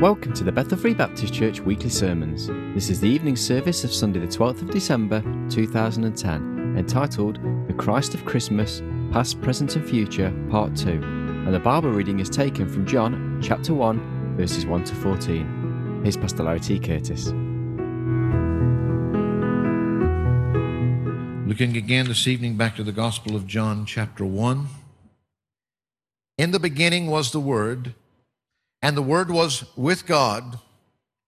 Welcome to the Bethel Free Baptist Church weekly sermons. This is the evening service of Sunday, the 12th of December 2010, entitled The Christ of Christmas, Past, Present, and Future, Part 2. And the Bible reading is taken from John chapter 1, verses 1 to 14. Here's Pastor Larry T. Curtis. Looking again this evening back to the Gospel of John, chapter 1. In the beginning was the Word and the Word was with God,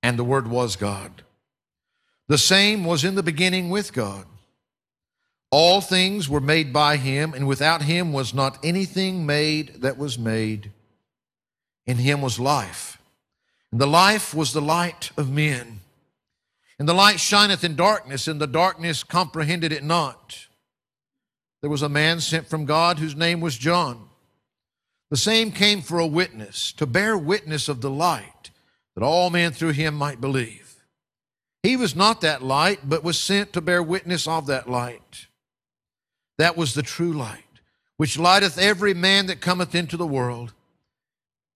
and the Word was God. The same was in the beginning with God. All things were made by him, and without him was not anything made that was made. In him was life, and the life was the light of men. And the light shineth in darkness, and the darkness comprehended it not. There was a man sent from God whose name was John. The same came for a witness, to bear witness of the light, that all men through him might believe. He was not that light, but was sent to bear witness of that light. That was the true light, which lighteth every man that cometh into the world.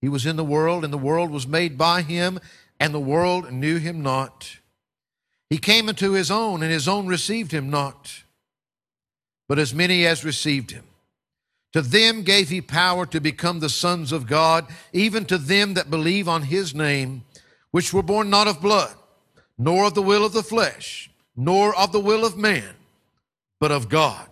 He was in the world, and the world was made by him, and the world knew him not. He came unto his own, and his own received him not. But as many as received him, to them gave he power to become the sons of God, even to them that believe on his name, which were born not of blood, nor of the will of the flesh, nor of the will of man, but of God.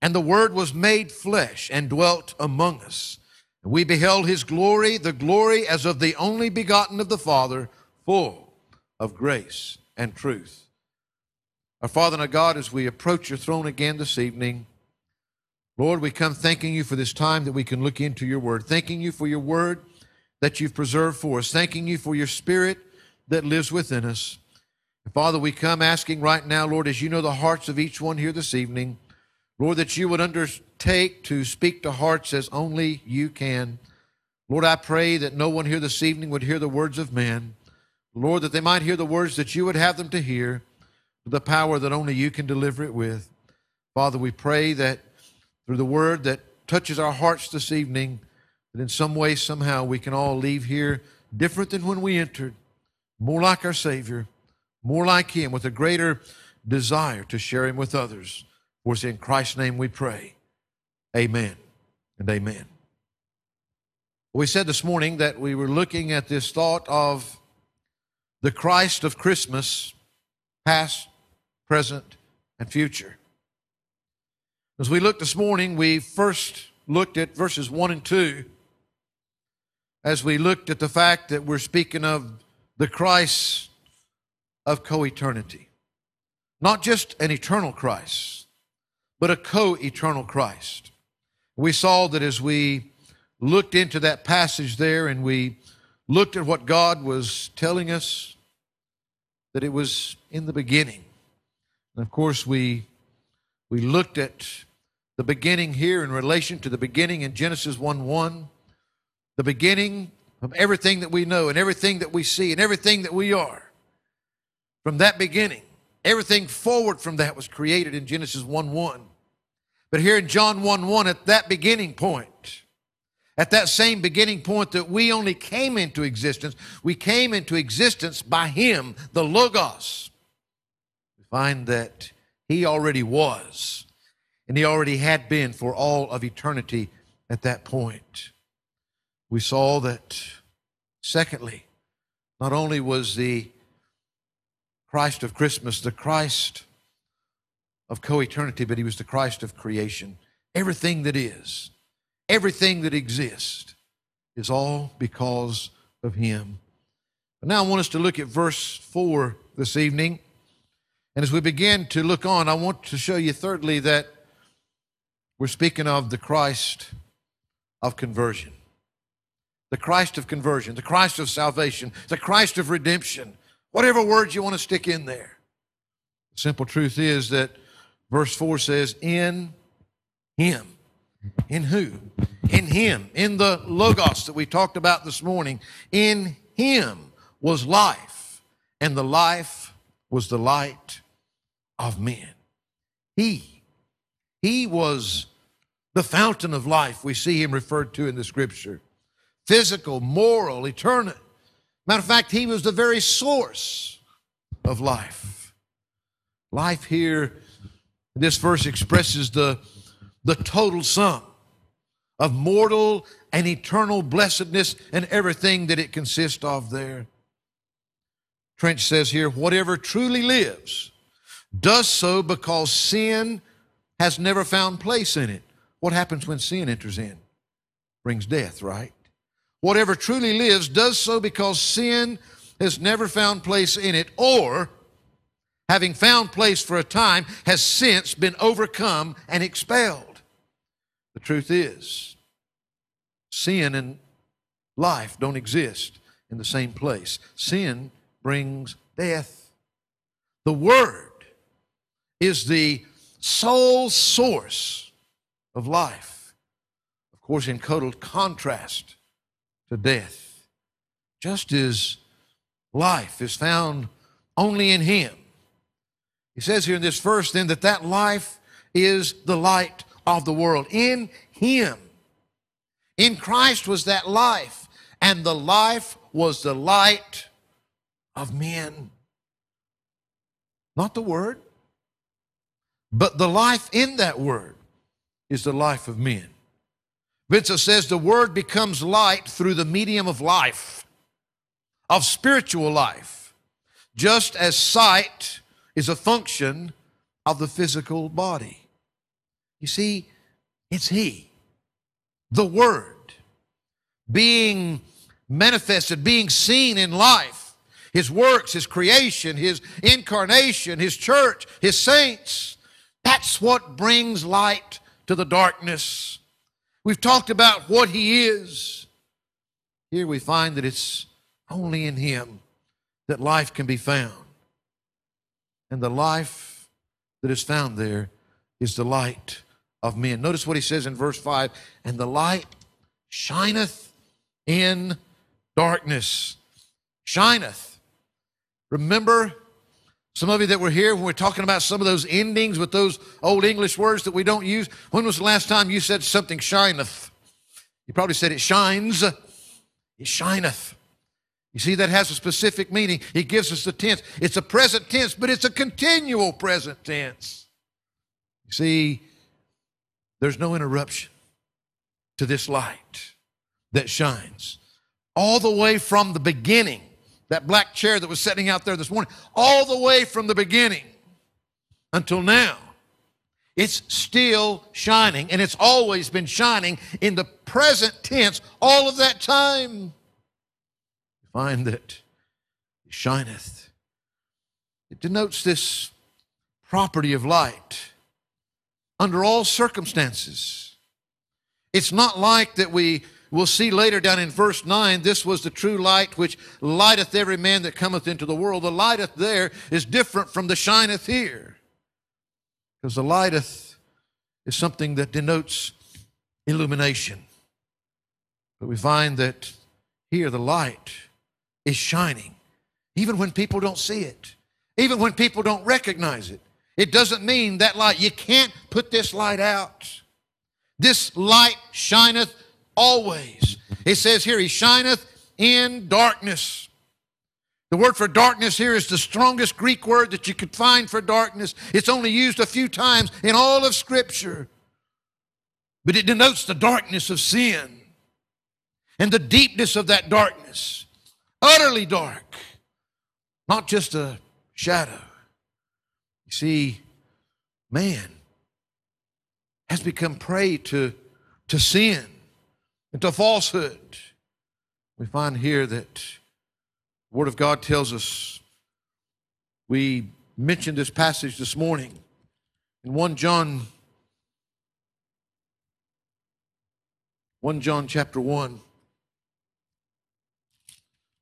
And the Word was made flesh and dwelt among us. And we beheld his glory, the glory as of the only begotten of the Father, full of grace and truth. Our Father and our God, as we approach your throne again this evening, Lord, we come thanking you for this time that we can look into your word, thanking you for your word that you've preserved for us, thanking you for your spirit that lives within us. And Father, we come asking right now, Lord, as you know the hearts of each one here this evening, Lord, that you would undertake to speak to hearts as only you can. Lord, I pray that no one here this evening would hear the words of man. Lord, that they might hear the words that you would have them to hear, the power that only you can deliver it with. Father, we pray that through the word that touches our hearts this evening, that in some way, somehow, we can all leave here different than when we entered, more like our Savior, more like Him, with a greater desire to share Him with others. For it's in Christ's name we pray. Amen and amen. We said this morning that we were looking at this thought of the Christ of Christmas, past, present, and future. As we looked this morning, we first looked at verses 1 and 2 as we looked at the fact that we're speaking of the Christ of co eternity. Not just an eternal Christ, but a co eternal Christ. We saw that as we looked into that passage there and we looked at what God was telling us, that it was in the beginning. And of course, we, we looked at the beginning here in relation to the beginning in Genesis 1 1, the beginning of everything that we know and everything that we see and everything that we are. From that beginning, everything forward from that was created in Genesis 1 1. But here in John 1 1, at that beginning point, at that same beginning point that we only came into existence, we came into existence by Him, the Logos. We find that He already was and he already had been for all of eternity at that point. We saw that, secondly, not only was the Christ of Christmas the Christ of co eternity, but he was the Christ of creation. Everything that is, everything that exists, is all because of him. But now I want us to look at verse 4 this evening. And as we begin to look on, I want to show you, thirdly, that we're speaking of the Christ of conversion. The Christ of conversion, the Christ of salvation, the Christ of redemption, whatever words you want to stick in there. The simple truth is that verse 4 says, In Him. In who? In Him. In the Logos that we talked about this morning. In Him was life, and the life was the light of men. He. He was the fountain of life, we see him referred to in the scripture. Physical, moral, eternal. Matter of fact, he was the very source of life. Life here, this verse expresses the, the total sum of mortal and eternal blessedness and everything that it consists of there. Trench says here, whatever truly lives does so because sin has never found place in it. What happens when sin enters in? Brings death, right? Whatever truly lives does so because sin has never found place in it, or having found place for a time, has since been overcome and expelled. The truth is, sin and life don't exist in the same place. Sin brings death. The Word is the sole source of life. Of course, in total contrast to death. Just as life is found only in Him. He says here in this verse then that that life is the light of the world. In Him. In Christ was that life, and the life was the light of men. Not the Word, but the life in that Word is the life of men. Vincent says the Word becomes light through the medium of life, of spiritual life, just as sight is a function of the physical body. You see, it's He, the Word, being manifested, being seen in life, His works, His creation, His incarnation, His church, His saints. That's what brings light to the darkness. We've talked about what He is. Here we find that it's only in Him that life can be found. And the life that is found there is the light of men. Notice what He says in verse 5 And the light shineth in darkness. Shineth. Remember some of you that were here when we are talking about some of those endings with those old English words that we don't use. When was the last time you said something shineth? You probably said it shines. It shineth. You see, that has a specific meaning. It gives us the tense. It's a present tense, but it's a continual present tense. You see, there's no interruption to this light that shines all the way from the beginning that black chair that was sitting out there this morning, all the way from the beginning until now. It's still shining, and it's always been shining in the present tense all of that time. You find that it shineth. It denotes this property of light under all circumstances. It's not like that we We'll see later down in verse 9, this was the true light which lighteth every man that cometh into the world. The lighteth there is different from the shineth here. Because the lighteth is something that denotes illumination. But we find that here the light is shining, even when people don't see it, even when people don't recognize it. It doesn't mean that light, you can't put this light out. This light shineth always. It says here, He shineth in darkness. The word for darkness here is the strongest Greek word that you could find for darkness. It's only used a few times in all of Scripture. But it denotes the darkness of sin and the deepness of that darkness. Utterly dark, not just a shadow. You see, man has become prey to, to sin into falsehood. We find here that the Word of God tells us, we mentioned this passage this morning in 1 John 1 John chapter 1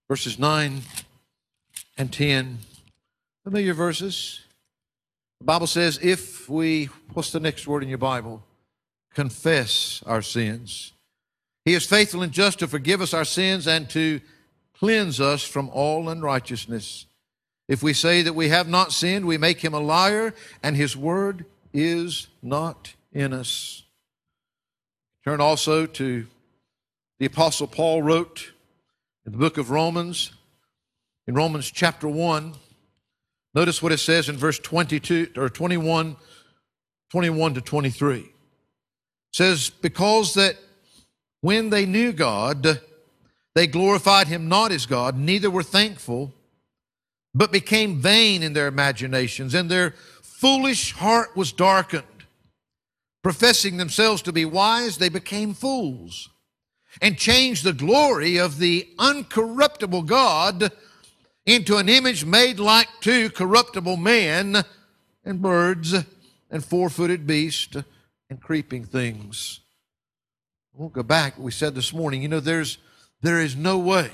verses 9 and 10 familiar verses. The bible says if we what's the next word in your bible? Confess our sins he is faithful and just to forgive us our sins and to cleanse us from all unrighteousness. If we say that we have not sinned, we make him a liar, and his word is not in us. Turn also to the Apostle Paul wrote in the book of Romans, in Romans chapter 1. Notice what it says in verse 22 or 21, 21 to 23. It says, Because that when they knew God, they glorified him not as God, neither were thankful, but became vain in their imaginations, and their foolish heart was darkened. Professing themselves to be wise, they became fools and changed the glory of the uncorruptible God into an image made like to corruptible men and birds and four footed beasts and creeping things. We'll go back. We said this morning, you know, there's, there is no way,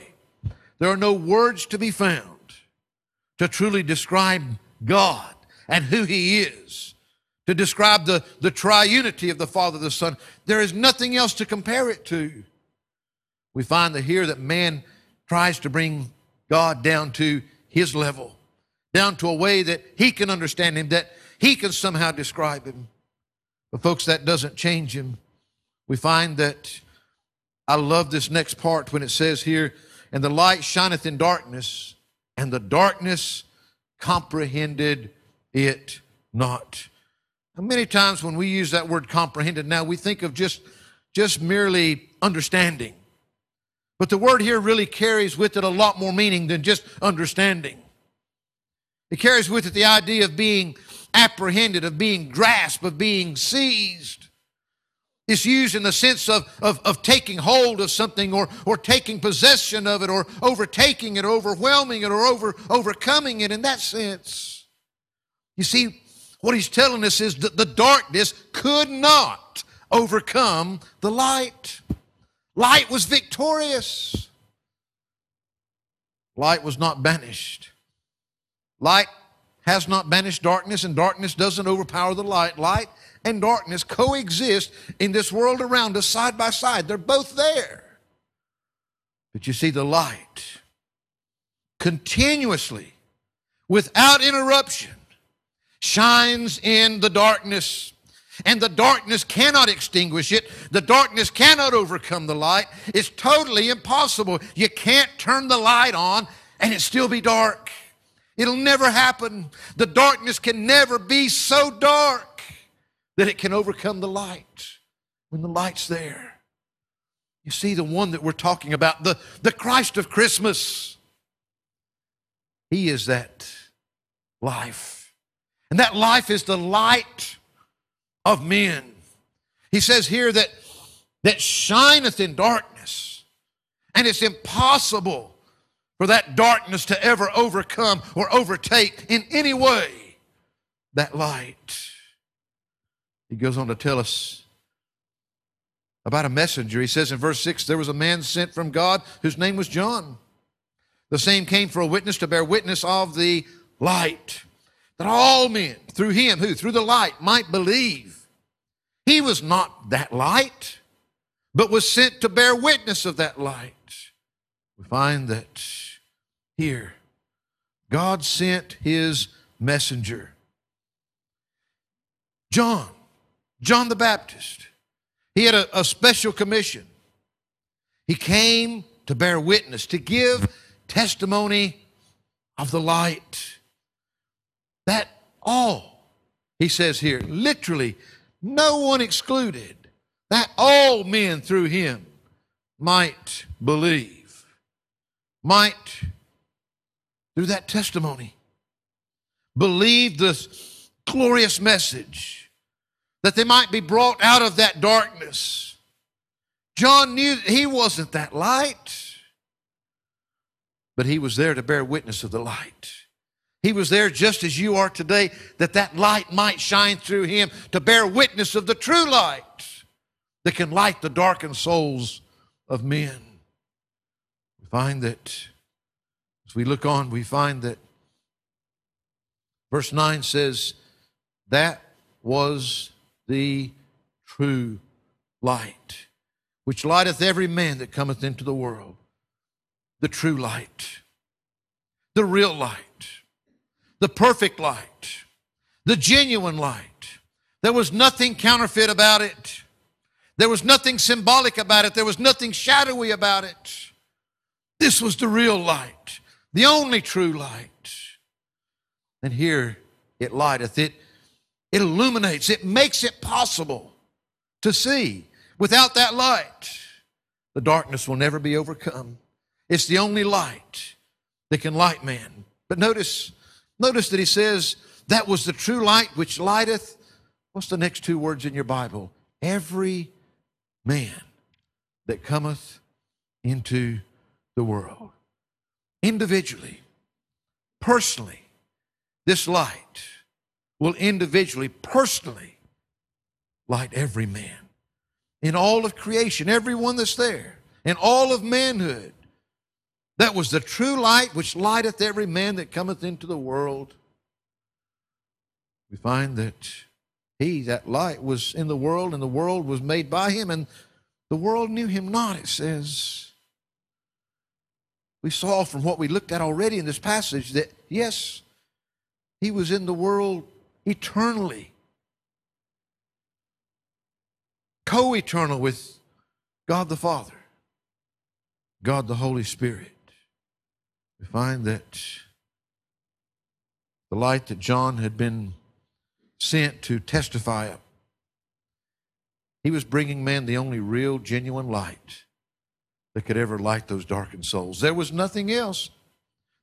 there are no words to be found to truly describe God and who He is, to describe the, the triunity of the Father, the Son. There is nothing else to compare it to. We find that here that man tries to bring God down to his level, down to a way that he can understand him, that he can somehow describe him. But, folks, that doesn't change him. We find that I love this next part when it says here, and the light shineth in darkness, and the darkness comprehended it not. How many times when we use that word comprehended now, we think of just, just merely understanding. But the word here really carries with it a lot more meaning than just understanding. It carries with it the idea of being apprehended, of being grasped, of being seized. It's used in the sense of, of, of taking hold of something or, or taking possession of it or overtaking it or overwhelming it or over, overcoming it in that sense. You see, what he's telling us is that the darkness could not overcome the light. Light was victorious. Light was not banished. Light has not banished darkness, and darkness doesn't overpower the light. Light and darkness coexist in this world around us side by side. They're both there. But you see, the light continuously, without interruption, shines in the darkness. And the darkness cannot extinguish it. The darkness cannot overcome the light. It's totally impossible. You can't turn the light on and it still be dark. It'll never happen. The darkness can never be so dark that it can overcome the light when the light's there. You see, the one that we're talking about, the, the Christ of Christmas, He is that life. And that life is the light of men. He says here that, that shineth in darkness, and it's impossible for that darkness to ever overcome or overtake in any way that light. He goes on to tell us about a messenger. He says in verse 6 there was a man sent from God whose name was John. The same came for a witness to bear witness of the light, that all men through him, who through the light might believe. He was not that light, but was sent to bear witness of that light. We find that here God sent his messenger, John, John the Baptist. He had a, a special commission. He came to bear witness, to give testimony of the light. That all, he says here, literally, no one excluded, that all men through him might believe, might, through that testimony, believe this glorious message, that they might be brought out of that darkness. John knew he wasn't that light, but he was there to bear witness of the light. He was there just as you are today, that that light might shine through him to bear witness of the true light that can light the darkened souls of men. We find that, as we look on, we find that verse 9 says, That was the true light, which lighteth every man that cometh into the world. The true light, the real light the perfect light, the genuine light. There was nothing counterfeit about it. There was nothing symbolic about it. There was nothing shadowy about it. This was the real light, the only true light. And here it lighteth, it, it illuminates, it makes it possible to see. Without that light, the darkness will never be overcome. It's the only light that can light man. But notice, notice that he says, that was the true light which lighteth. What's the next two words in your Bible? Every man that cometh into the world. Individually, personally, this light will individually, personally light every man in all of creation, everyone that's there, in all of manhood. That was the true light which lighteth every man that cometh into the world. We find that he, that light, was in the world, and the world was made by him, and the world knew him not, it says. We saw from what we looked at already in this passage that, yes, he was in the world eternally, co eternal with God the Father, God the Holy Spirit. We find that the light that John had been sent to testify of, he was bringing man the only real, genuine light that could ever light those darkened souls. There was nothing else.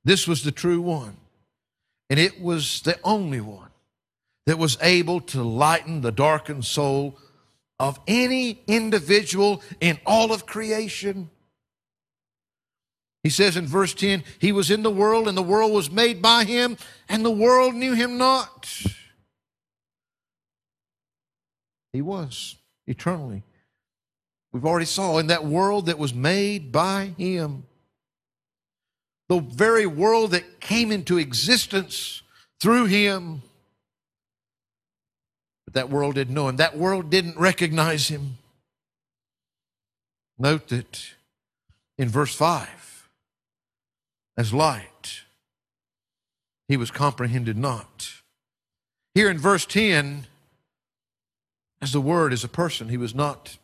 This was the true one. And it was the only one that was able to lighten the darkened soul of any individual in all of creation. He says in verse 10, He was in the world, and the world was made by Him, and the world knew Him not. He was eternally. We've already saw in that world that was made by Him the very world that came into existence through him. That world didn't know him, that world didn't recognize him. Note that in verse 5, as light, he was comprehended not. Here in verse 10, as the word is a person, he was not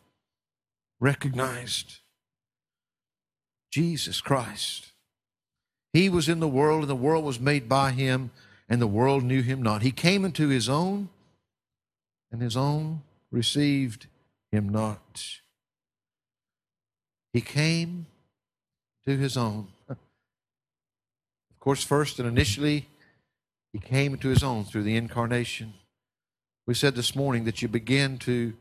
recognized. Jesus Christ he was in the world, and the world was made by him, and the world knew him not. He came into his own, and his own received him not. He came to his own. Of course, first and initially, he came to his own through the incarnation. We said this morning that you begin to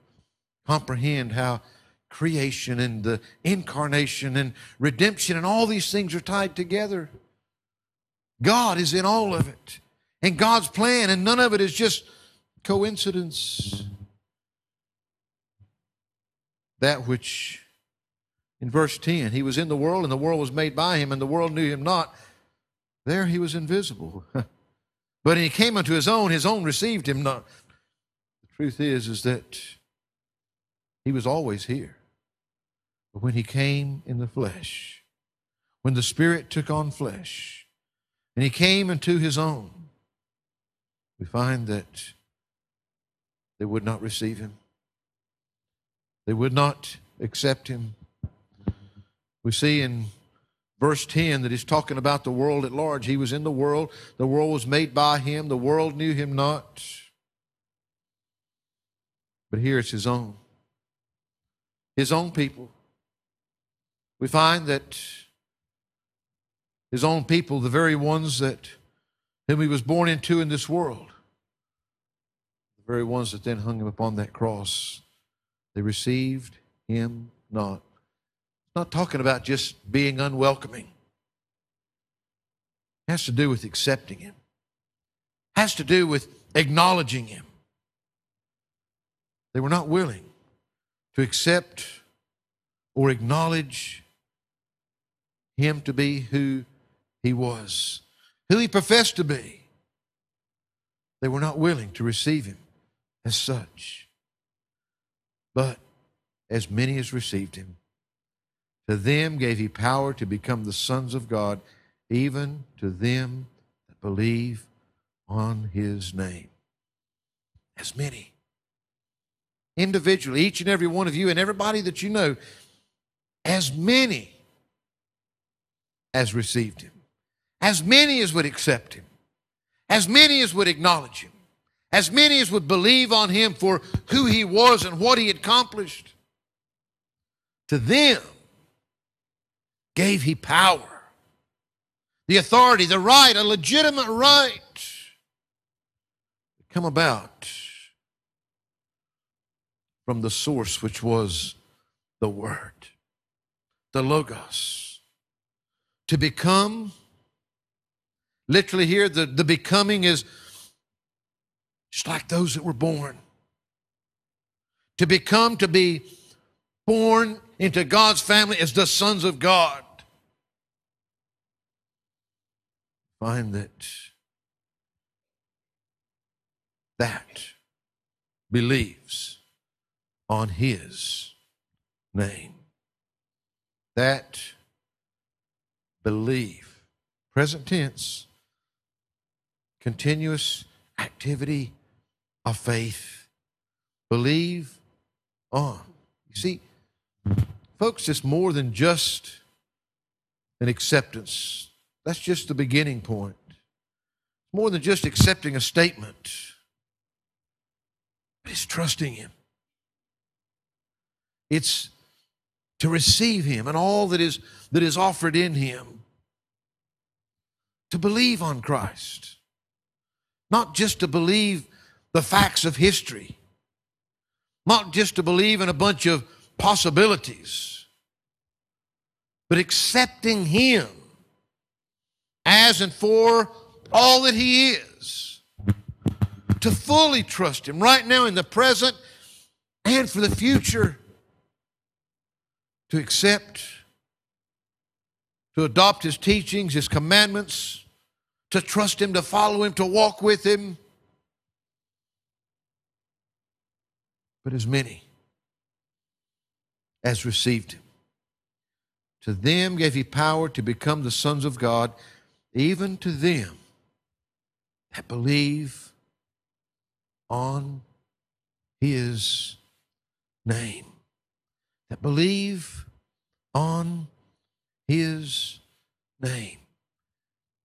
comprehend how creation and the incarnation and redemption and all these things are tied together. God is in all of it. And God's plan, and none of it is just coincidence. That which in verse 10, he was in the world, and the world was made by him, and the world knew him not. There he was invisible. but he came unto his own, his own received him not. The truth is, is that he was always here. But when he came in the flesh, when the Spirit took on flesh, and he came unto his own, we find that they would not receive him. They would not accept him. We see in verse 10 that he's talking about the world at large. He was in the world, the world was made by him, the world knew him not. But here it's his own. His own people we find that his own people, the very ones that whom he was born into in this world, very ones that then hung him upon that cross, they received him not. It's not talking about just being unwelcoming. It has to do with accepting him. It has to do with acknowledging him. They were not willing to accept or acknowledge him to be who he was, who he professed to be. They were not willing to receive him as such. But as many as received him, to them gave he power to become the sons of God, even to them that believe on his name. As many. Individually, each and every one of you and everybody that you know, as many as received him, as many as would accept him, as many as would acknowledge him, as many as would believe on him for who he was and what he accomplished, to them gave he power, the authority, the right, a legitimate right to come about from the source which was the Word, the Logos, to become. Literally, here, the, the becoming is just like those that were born. To become, to be born into God's family as the sons of God. Find that that believes on his name. That believe, present tense, continuous activity of faith. Believe on. You see, folks, it's more than just an acceptance. That's just the beginning point. It's More than just accepting a statement, it's trusting Him. It's to receive Him and all that is, that is offered in Him. To believe on Christ. Not just to believe the facts of history, not just to believe in a bunch of possibilities, but accepting Him as and for all that He is. To fully trust Him right now in the present and for the future. To accept, to adopt His teachings, His commandments, to trust Him, to follow Him, to walk with Him. But as many as received Him, to them gave He power to become the sons of God, even to them that believe on His name. That believe on His name.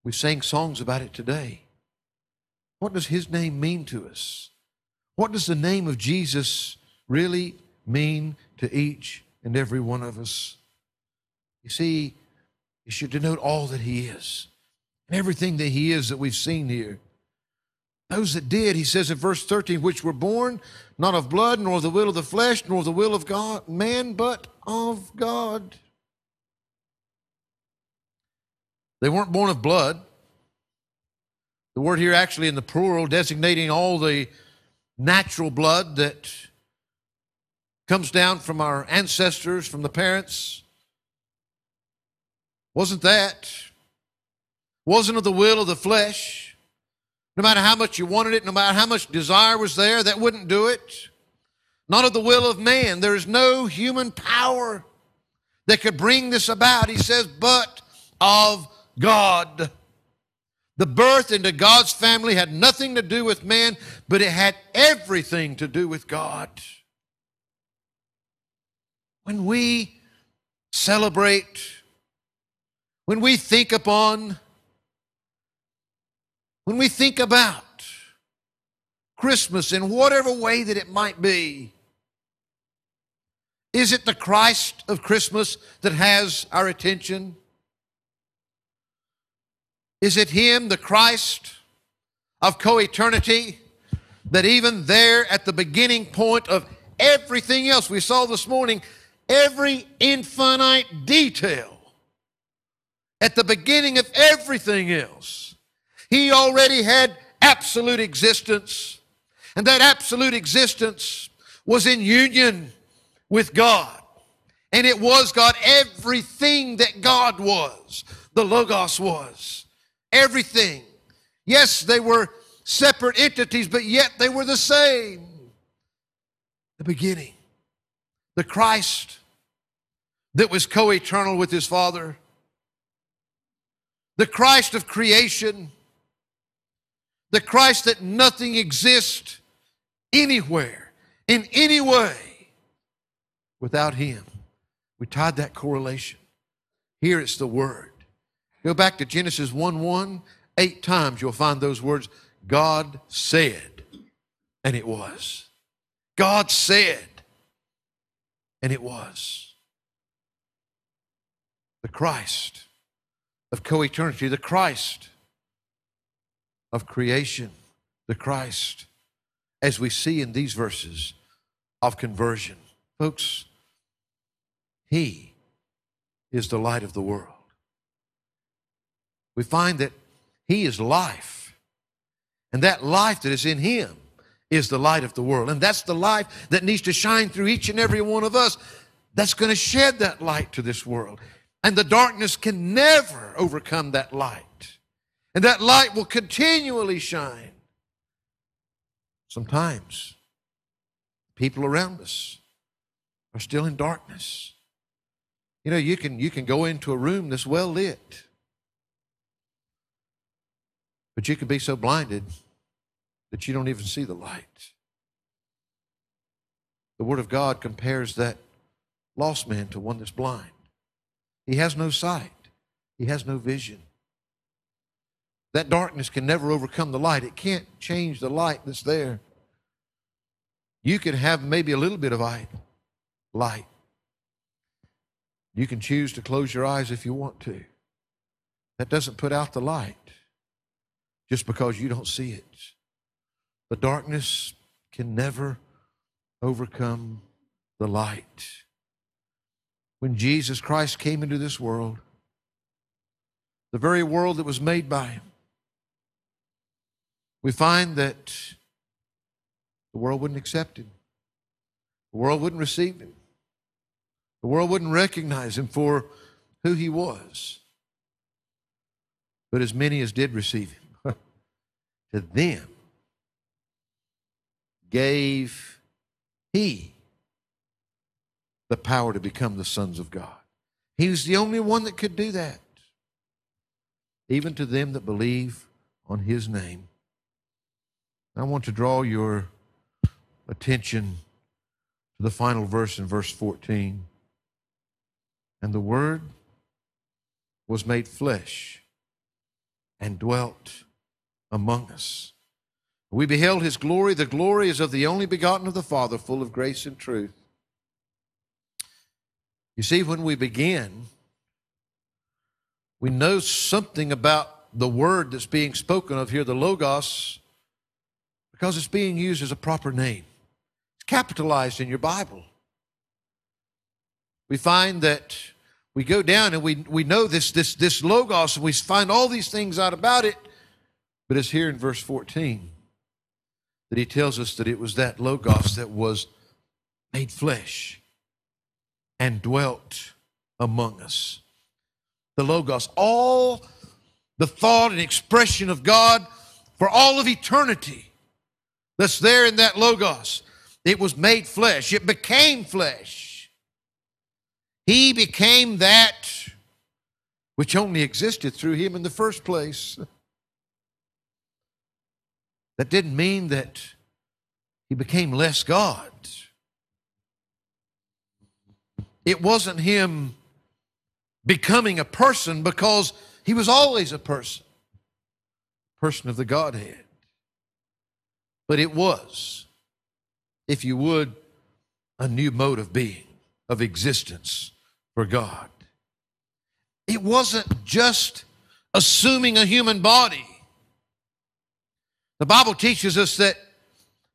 We sang songs about it today. What does his name mean to us? What does the name of Jesus really mean to each and every one of us? You see, it should denote all that he is and everything that he is that we've seen here. Those that did, he says in verse 13, which were born not of blood, nor of the will of the flesh, nor of the will of God, man, but of God. They weren't born of blood. The word here actually in the plural designating all the natural blood that comes down from our ancestors, from the parents. Wasn't that. Wasn't of the will of the flesh. No matter how much you wanted it, no matter how much desire was there, that wouldn't do it. Not of the will of man. There is no human power that could bring this about. He says, but of God. The birth into God's family had nothing to do with man, but it had everything to do with God. When we celebrate, when we think upon, when we think about Christmas in whatever way that it might be, is it the Christ of Christmas that has our attention? Is it Him, the Christ of co eternity, that even there at the beginning point of everything else we saw this morning, every infinite detail, at the beginning of everything else, He already had absolute existence. And that absolute existence was in union with God. And it was God, everything that God was, the Logos was everything. Yes, they were separate entities, but yet they were the same. The beginning, the Christ that was co eternal with his Father, the Christ of creation, the Christ that nothing exists anywhere, in any way, without him. We tied that correlation. Here it's the Word. Go back to Genesis 1 1, eight times you'll find those words God said, and it was. God said, and it was. The Christ of co eternity, the Christ of creation, the Christ, as we see in these verses of conversion. Folks, He is the light of the world. We find that He is life, and that life that is in Him is the light of the world. And that's the life that needs to shine through each and every one of us that's going to shed that light to this world. And the darkness can never overcome that light. And that light will continually shine. Sometimes people around us are still in darkness. You know, you can, you can go into a room that's well lit, but you can be so blinded that you don't even see the light. The Word of God compares that lost man to one that's blind. He has no sight, he has no vision. That darkness can never overcome the light. It can't change the light that's there. You can have maybe a little bit of light. You can choose to close your eyes if you want to. That doesn't put out the light just because you don't see it. The darkness can never overcome the light. When Jesus Christ came into this world, the very world that was made by him, we find that the world wouldn't accept him. The world wouldn't receive him. The world wouldn't recognize him for who he was. But as many as did receive him, to them gave he the power to become the sons of God. He was the only one that could do that. Even to them that believe on his name. I want to draw your attention to the final verse in verse 14. And the Word was made flesh and dwelt among us. We beheld his glory. The glory is of the only begotten of the Father, full of grace and truth. You see, when we begin, we know something about the word that's being spoken of here, the Logos, because it's being used as a proper name. It's capitalized in your Bible. We find that we go down and we, we know this, this, this Logos, and we find all these things out about it, but it's here in verse 14 that he tells us that it was that Logos that was made flesh and dwelt among us. The Logos, all the thought and expression of God for all of eternity that's there in that Logos. It was made flesh, it became flesh. He became that which only existed through him in the first place. That didn't mean that he became less God. It wasn't him becoming a person because he was always a person, person of the Godhead. But it was, if you would, a new mode of being, of existence for God. It wasn't just assuming a human body. The Bible teaches us that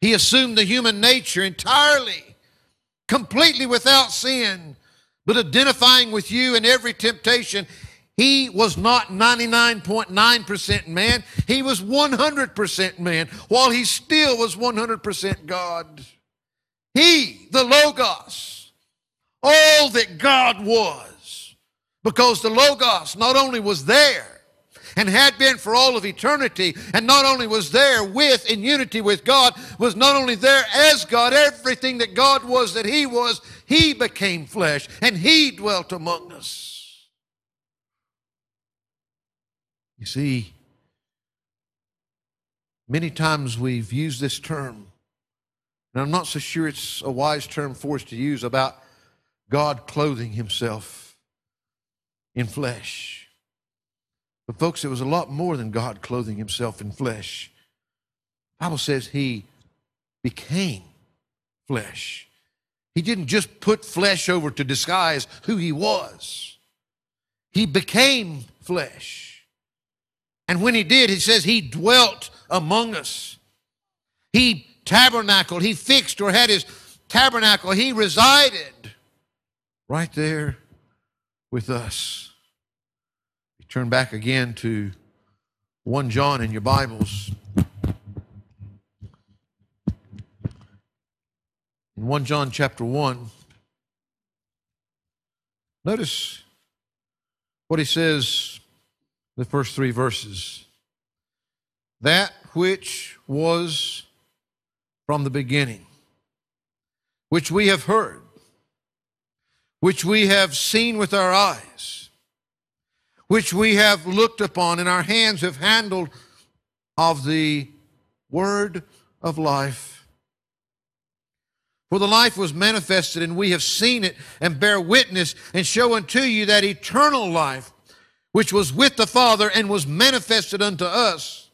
he assumed the human nature entirely, completely without sin, but identifying with you in every temptation. He was not 99.9% man. He was 100% man, while he still was 100% God. He, the Logos, all that God was. Because the Logos not only was there, and had been for all of eternity, and not only was there with in unity with God, was not only there as God, everything that God was that He was, He became flesh and He dwelt among us. You see, many times we've used this term, and I'm not so sure it's a wise term for us to use about God clothing Himself in flesh. But folks, it was a lot more than God clothing himself in flesh. The Bible says he became flesh. He didn't just put flesh over to disguise who he was. He became flesh. And when he did, he says he dwelt among us. He tabernacled, he fixed or had his tabernacle, he resided right there with us. Turn back again to 1 John in your Bibles. In 1 John chapter 1, notice what he says the first three verses. That which was from the beginning, which we have heard, which we have seen with our eyes, which we have looked upon, and our hands have handled of the word of life. For the life was manifested, and we have seen it, and bear witness, and show unto you that eternal life which was with the Father and was manifested unto us.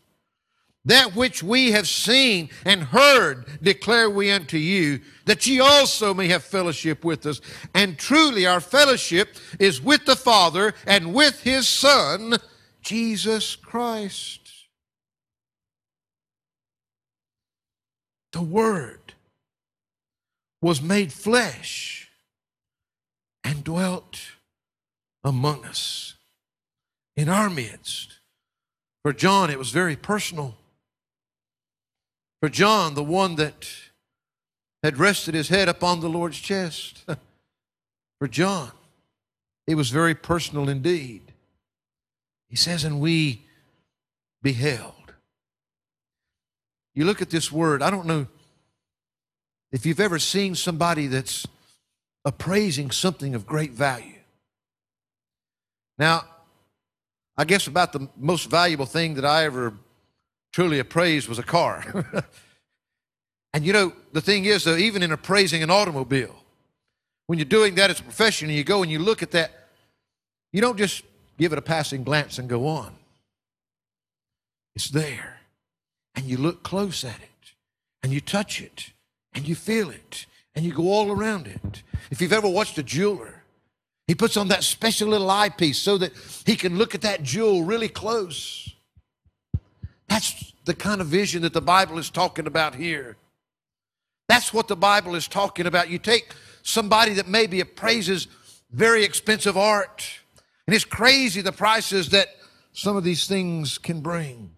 That which we have seen and heard declare we unto you, that ye also may have fellowship with us. And truly our fellowship is with the Father and with his Son, Jesus Christ. The Word was made flesh and dwelt among us in our midst. For John, it was very personal. For John, the one that had rested his head upon the Lord's chest, for John, it was very personal indeed. He says, and we beheld. You look at this word, I don't know if you've ever seen somebody that's appraising something of great value. Now, I guess about the most valuable thing that I ever truly appraised was a car. and you know, the thing is, though, even in appraising an automobile, when you're doing that as a profession and you go and you look at that, you don't just give it a passing glance and go on. It's there. And you look close at it and you touch it and you feel it and you go all around it. If you've ever watched a jeweler, he puts on that special little eyepiece so that he can look at that jewel really close. That's the kind of vision that the Bible is talking about here. That's what the Bible is talking about. You take somebody that maybe appraises very expensive art, and it's crazy the prices that some of these things can bring.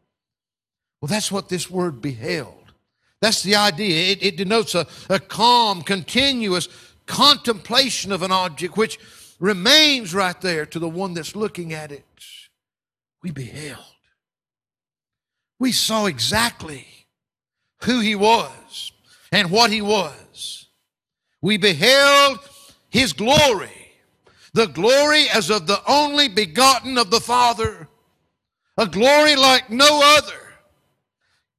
Well, that's what this word beheld. That's the idea. It, it denotes a, a calm, continuous contemplation of an object which remains right there to the one that's looking at it. We beheld. We saw exactly who he was and what he was. We beheld his glory, the glory as of the only begotten of the Father, a glory like no other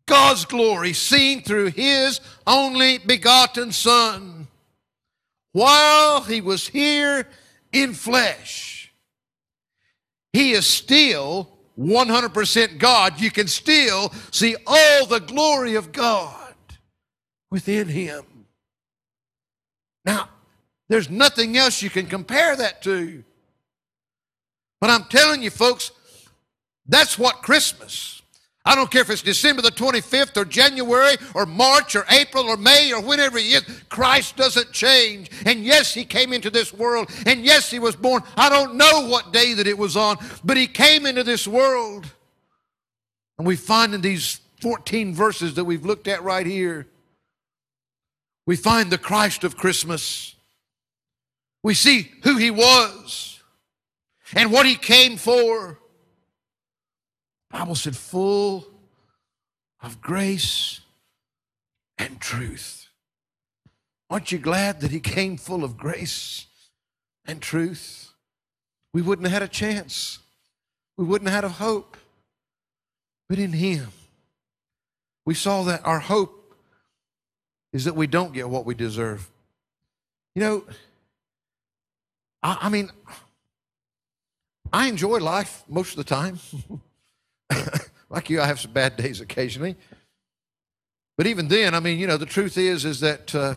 God's glory seen through his only begotten Son while he was here in flesh. He is still 100% God. You can still see all the glory of God within him. Now, there's nothing else you can compare that to. But I'm telling you, folks, that's what Christmas I don't care if it's December the 25th or January or March or April or May or whenever it is. Christ doesn't change. And yes, He came into this world. And yes, He was born. I don't know what day that it was on, but He came into this world. And we find in these 14 verses that we've looked at right here, we find the Christ of Christmas. We see who He was and what He came for. Bible said, full of grace and truth. Aren't you glad that he came full of grace and truth? We wouldn't have had a chance. We wouldn't have had a hope. But in him, we saw that our hope is that we don't get what we deserve. You know, I, I mean, I enjoy life most of the time. like you, I have some bad days occasionally. But even then, I mean, you know, the truth is, is that, uh,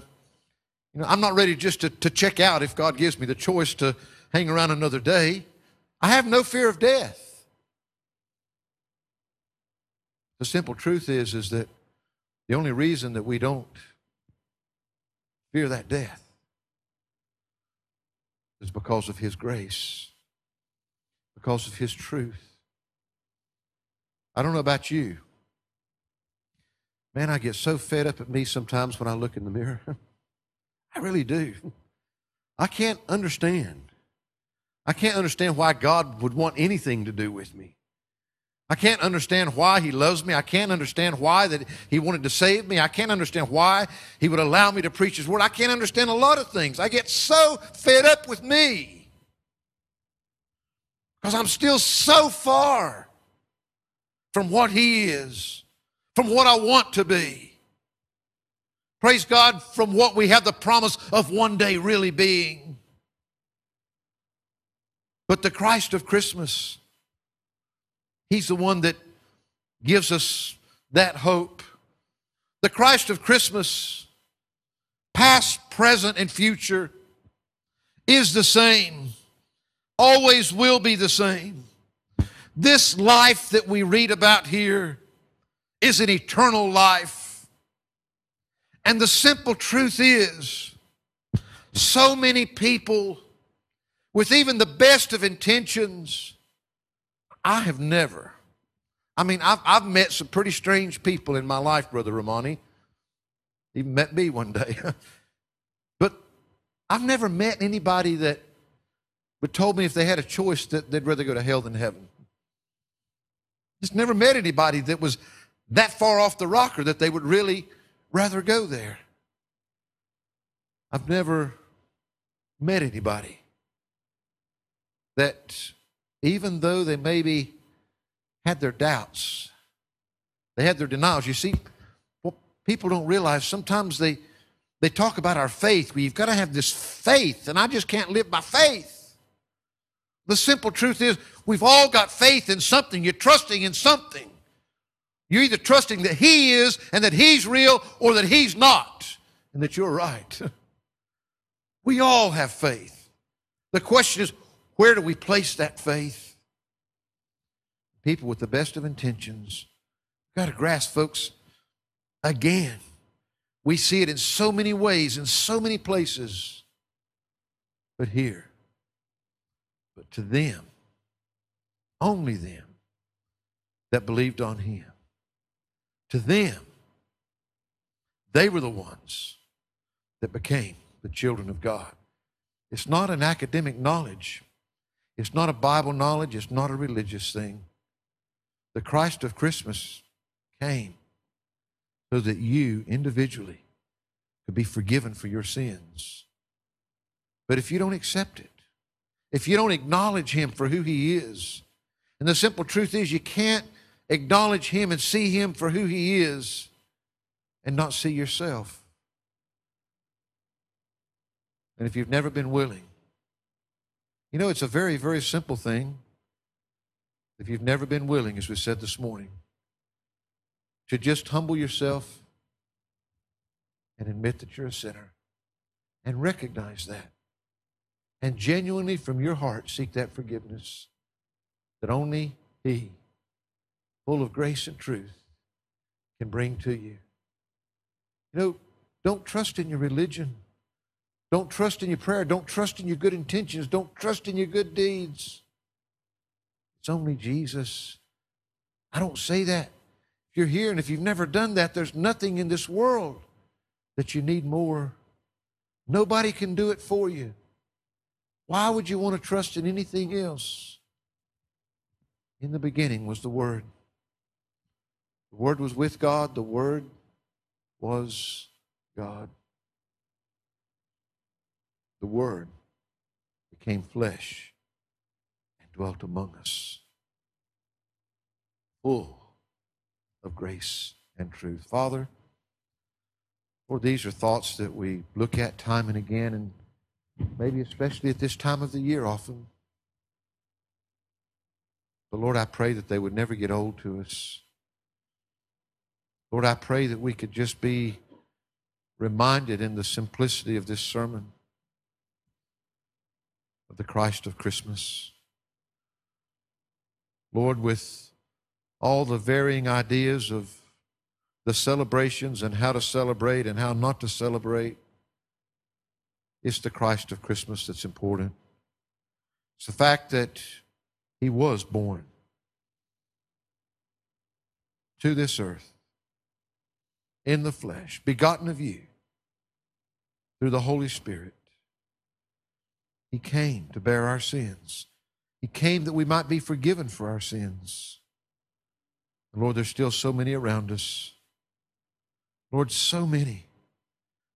you know, I'm not ready just to, to check out if God gives me the choice to hang around another day. I have no fear of death. The simple truth is, is that the only reason that we don't fear that death is because of His grace, because of His truth. I don't know about you. Man, I get so fed up at me sometimes when I look in the mirror. I really do. I can't understand. I can't understand why God would want anything to do with me. I can't understand why he loves me. I can't understand why that he wanted to save me. I can't understand why he would allow me to preach his word. I can't understand a lot of things. I get so fed up with me because I'm still so far from what he is, from what I want to be. Praise God, from what we have the promise of one day really being. But the Christ of Christmas, He's the one that gives us that hope. The Christ of Christmas, past, present, and future, is the same, always will be the same. This life that we read about here is an eternal life. And the simple truth is, so many people, with even the best of intentions, I have never. I mean, I've, I've met some pretty strange people in my life, Brother Romani. Even met me one day. but I've never met anybody that would told me if they had a choice that they'd rather go to hell than heaven. Just never met anybody that was that far off the rocker that they would really rather go there. I've never met anybody that even though they maybe had their doubts, they had their denials. You see, what people don't realize sometimes they they talk about our faith. We've got to have this faith, and I just can't live by faith. The simple truth is, we've all got faith in something. You're trusting in something. You're either trusting that He is and that He's real or that He's not and that you're right. we all have faith. The question is, where do we place that faith? People with the best of intentions. Got to grasp, folks, again. We see it in so many ways, in so many places. But here, but to them, only them that believed on him, to them, they were the ones that became the children of God. It's not an academic knowledge. It's not a Bible knowledge. It's not a religious thing. The Christ of Christmas came so that you individually could be forgiven for your sins. But if you don't accept it, if you don't acknowledge Him for who He is, and the simple truth is you can't acknowledge Him and see Him for who He is and not see yourself. And if you've never been willing you know, it's a very, very simple thing. If you've never been willing, as we said this morning, to just humble yourself and admit that you're a sinner and recognize that. And genuinely from your heart seek that forgiveness that only He, full of grace and truth, can bring to you. You know, don't trust in your religion. Don't trust in your prayer. Don't trust in your good intentions. Don't trust in your good deeds. It's only Jesus. I don't say that. If you're here and if you've never done that, there's nothing in this world that you need more. Nobody can do it for you. Why would you want to trust in anything else? In the beginning was the Word. The Word was with God. The Word was God the Word became flesh and dwelt among us, full of grace and truth. Father, Lord, these are thoughts that we look at time and again, and maybe especially at this time of the year often. But Lord, I pray that they would never get old to us. Lord, I pray that we could just be reminded in the simplicity of this sermon of the Christ of Christmas. Lord, with all the varying ideas of the celebrations and how to celebrate and how not to celebrate, it's the Christ of Christmas that's important. It's the fact that he was born to this earth in the flesh, begotten of you through the Holy Spirit. He came to bear our sins. He came that we might be forgiven for our sins. Lord, there's still so many around us. Lord, so many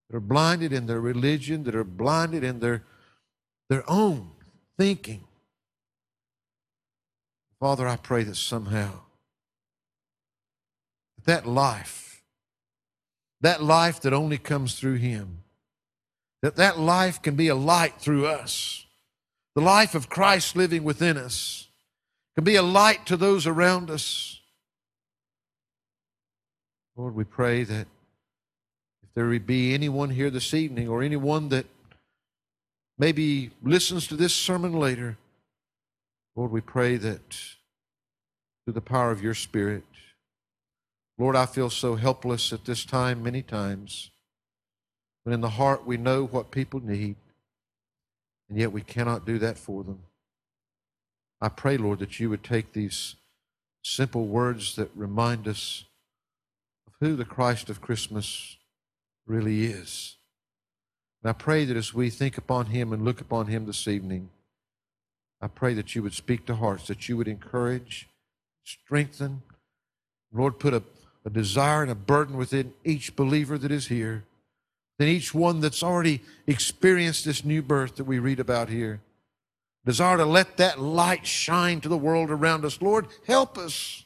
that are blinded in their religion, that are blinded in their, their own thinking. Father, I pray that somehow that life, that life that only comes through Him, that that life can be a light through us. The life of Christ living within us can be a light to those around us. Lord, we pray that there be anyone here this evening or anyone that maybe listens to this sermon later, Lord, we pray that through the power of your Spirit, Lord, I feel so helpless at this time many times. But in the heart, we know what people need, and yet we cannot do that for them. I pray, Lord, that you would take these simple words that remind us of who the Christ of Christmas really is. And I pray that as we think upon him and look upon him this evening, I pray that you would speak to hearts, that you would encourage, strengthen. Lord, put a, a desire and a burden within each believer that is here, than each one that's already experienced this new birth that we read about here. Desire to let that light shine to the world around us. Lord, help us.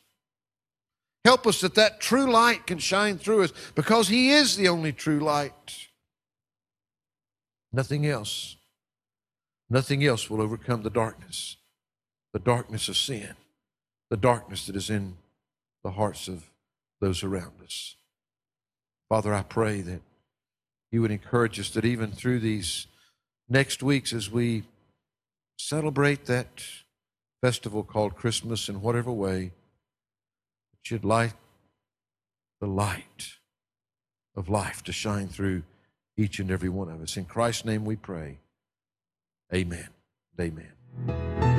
Help us that that true light can shine through us because He is the only true light. Nothing else. Nothing else will overcome the darkness, the darkness of sin, the darkness that is in the hearts of those around us. Father, I pray that you would encourage us that even through these next weeks as we celebrate that festival called Christmas in whatever way, you'd light the light of life to shine through each and every one of us. In Christ's name we pray. Amen. Amen.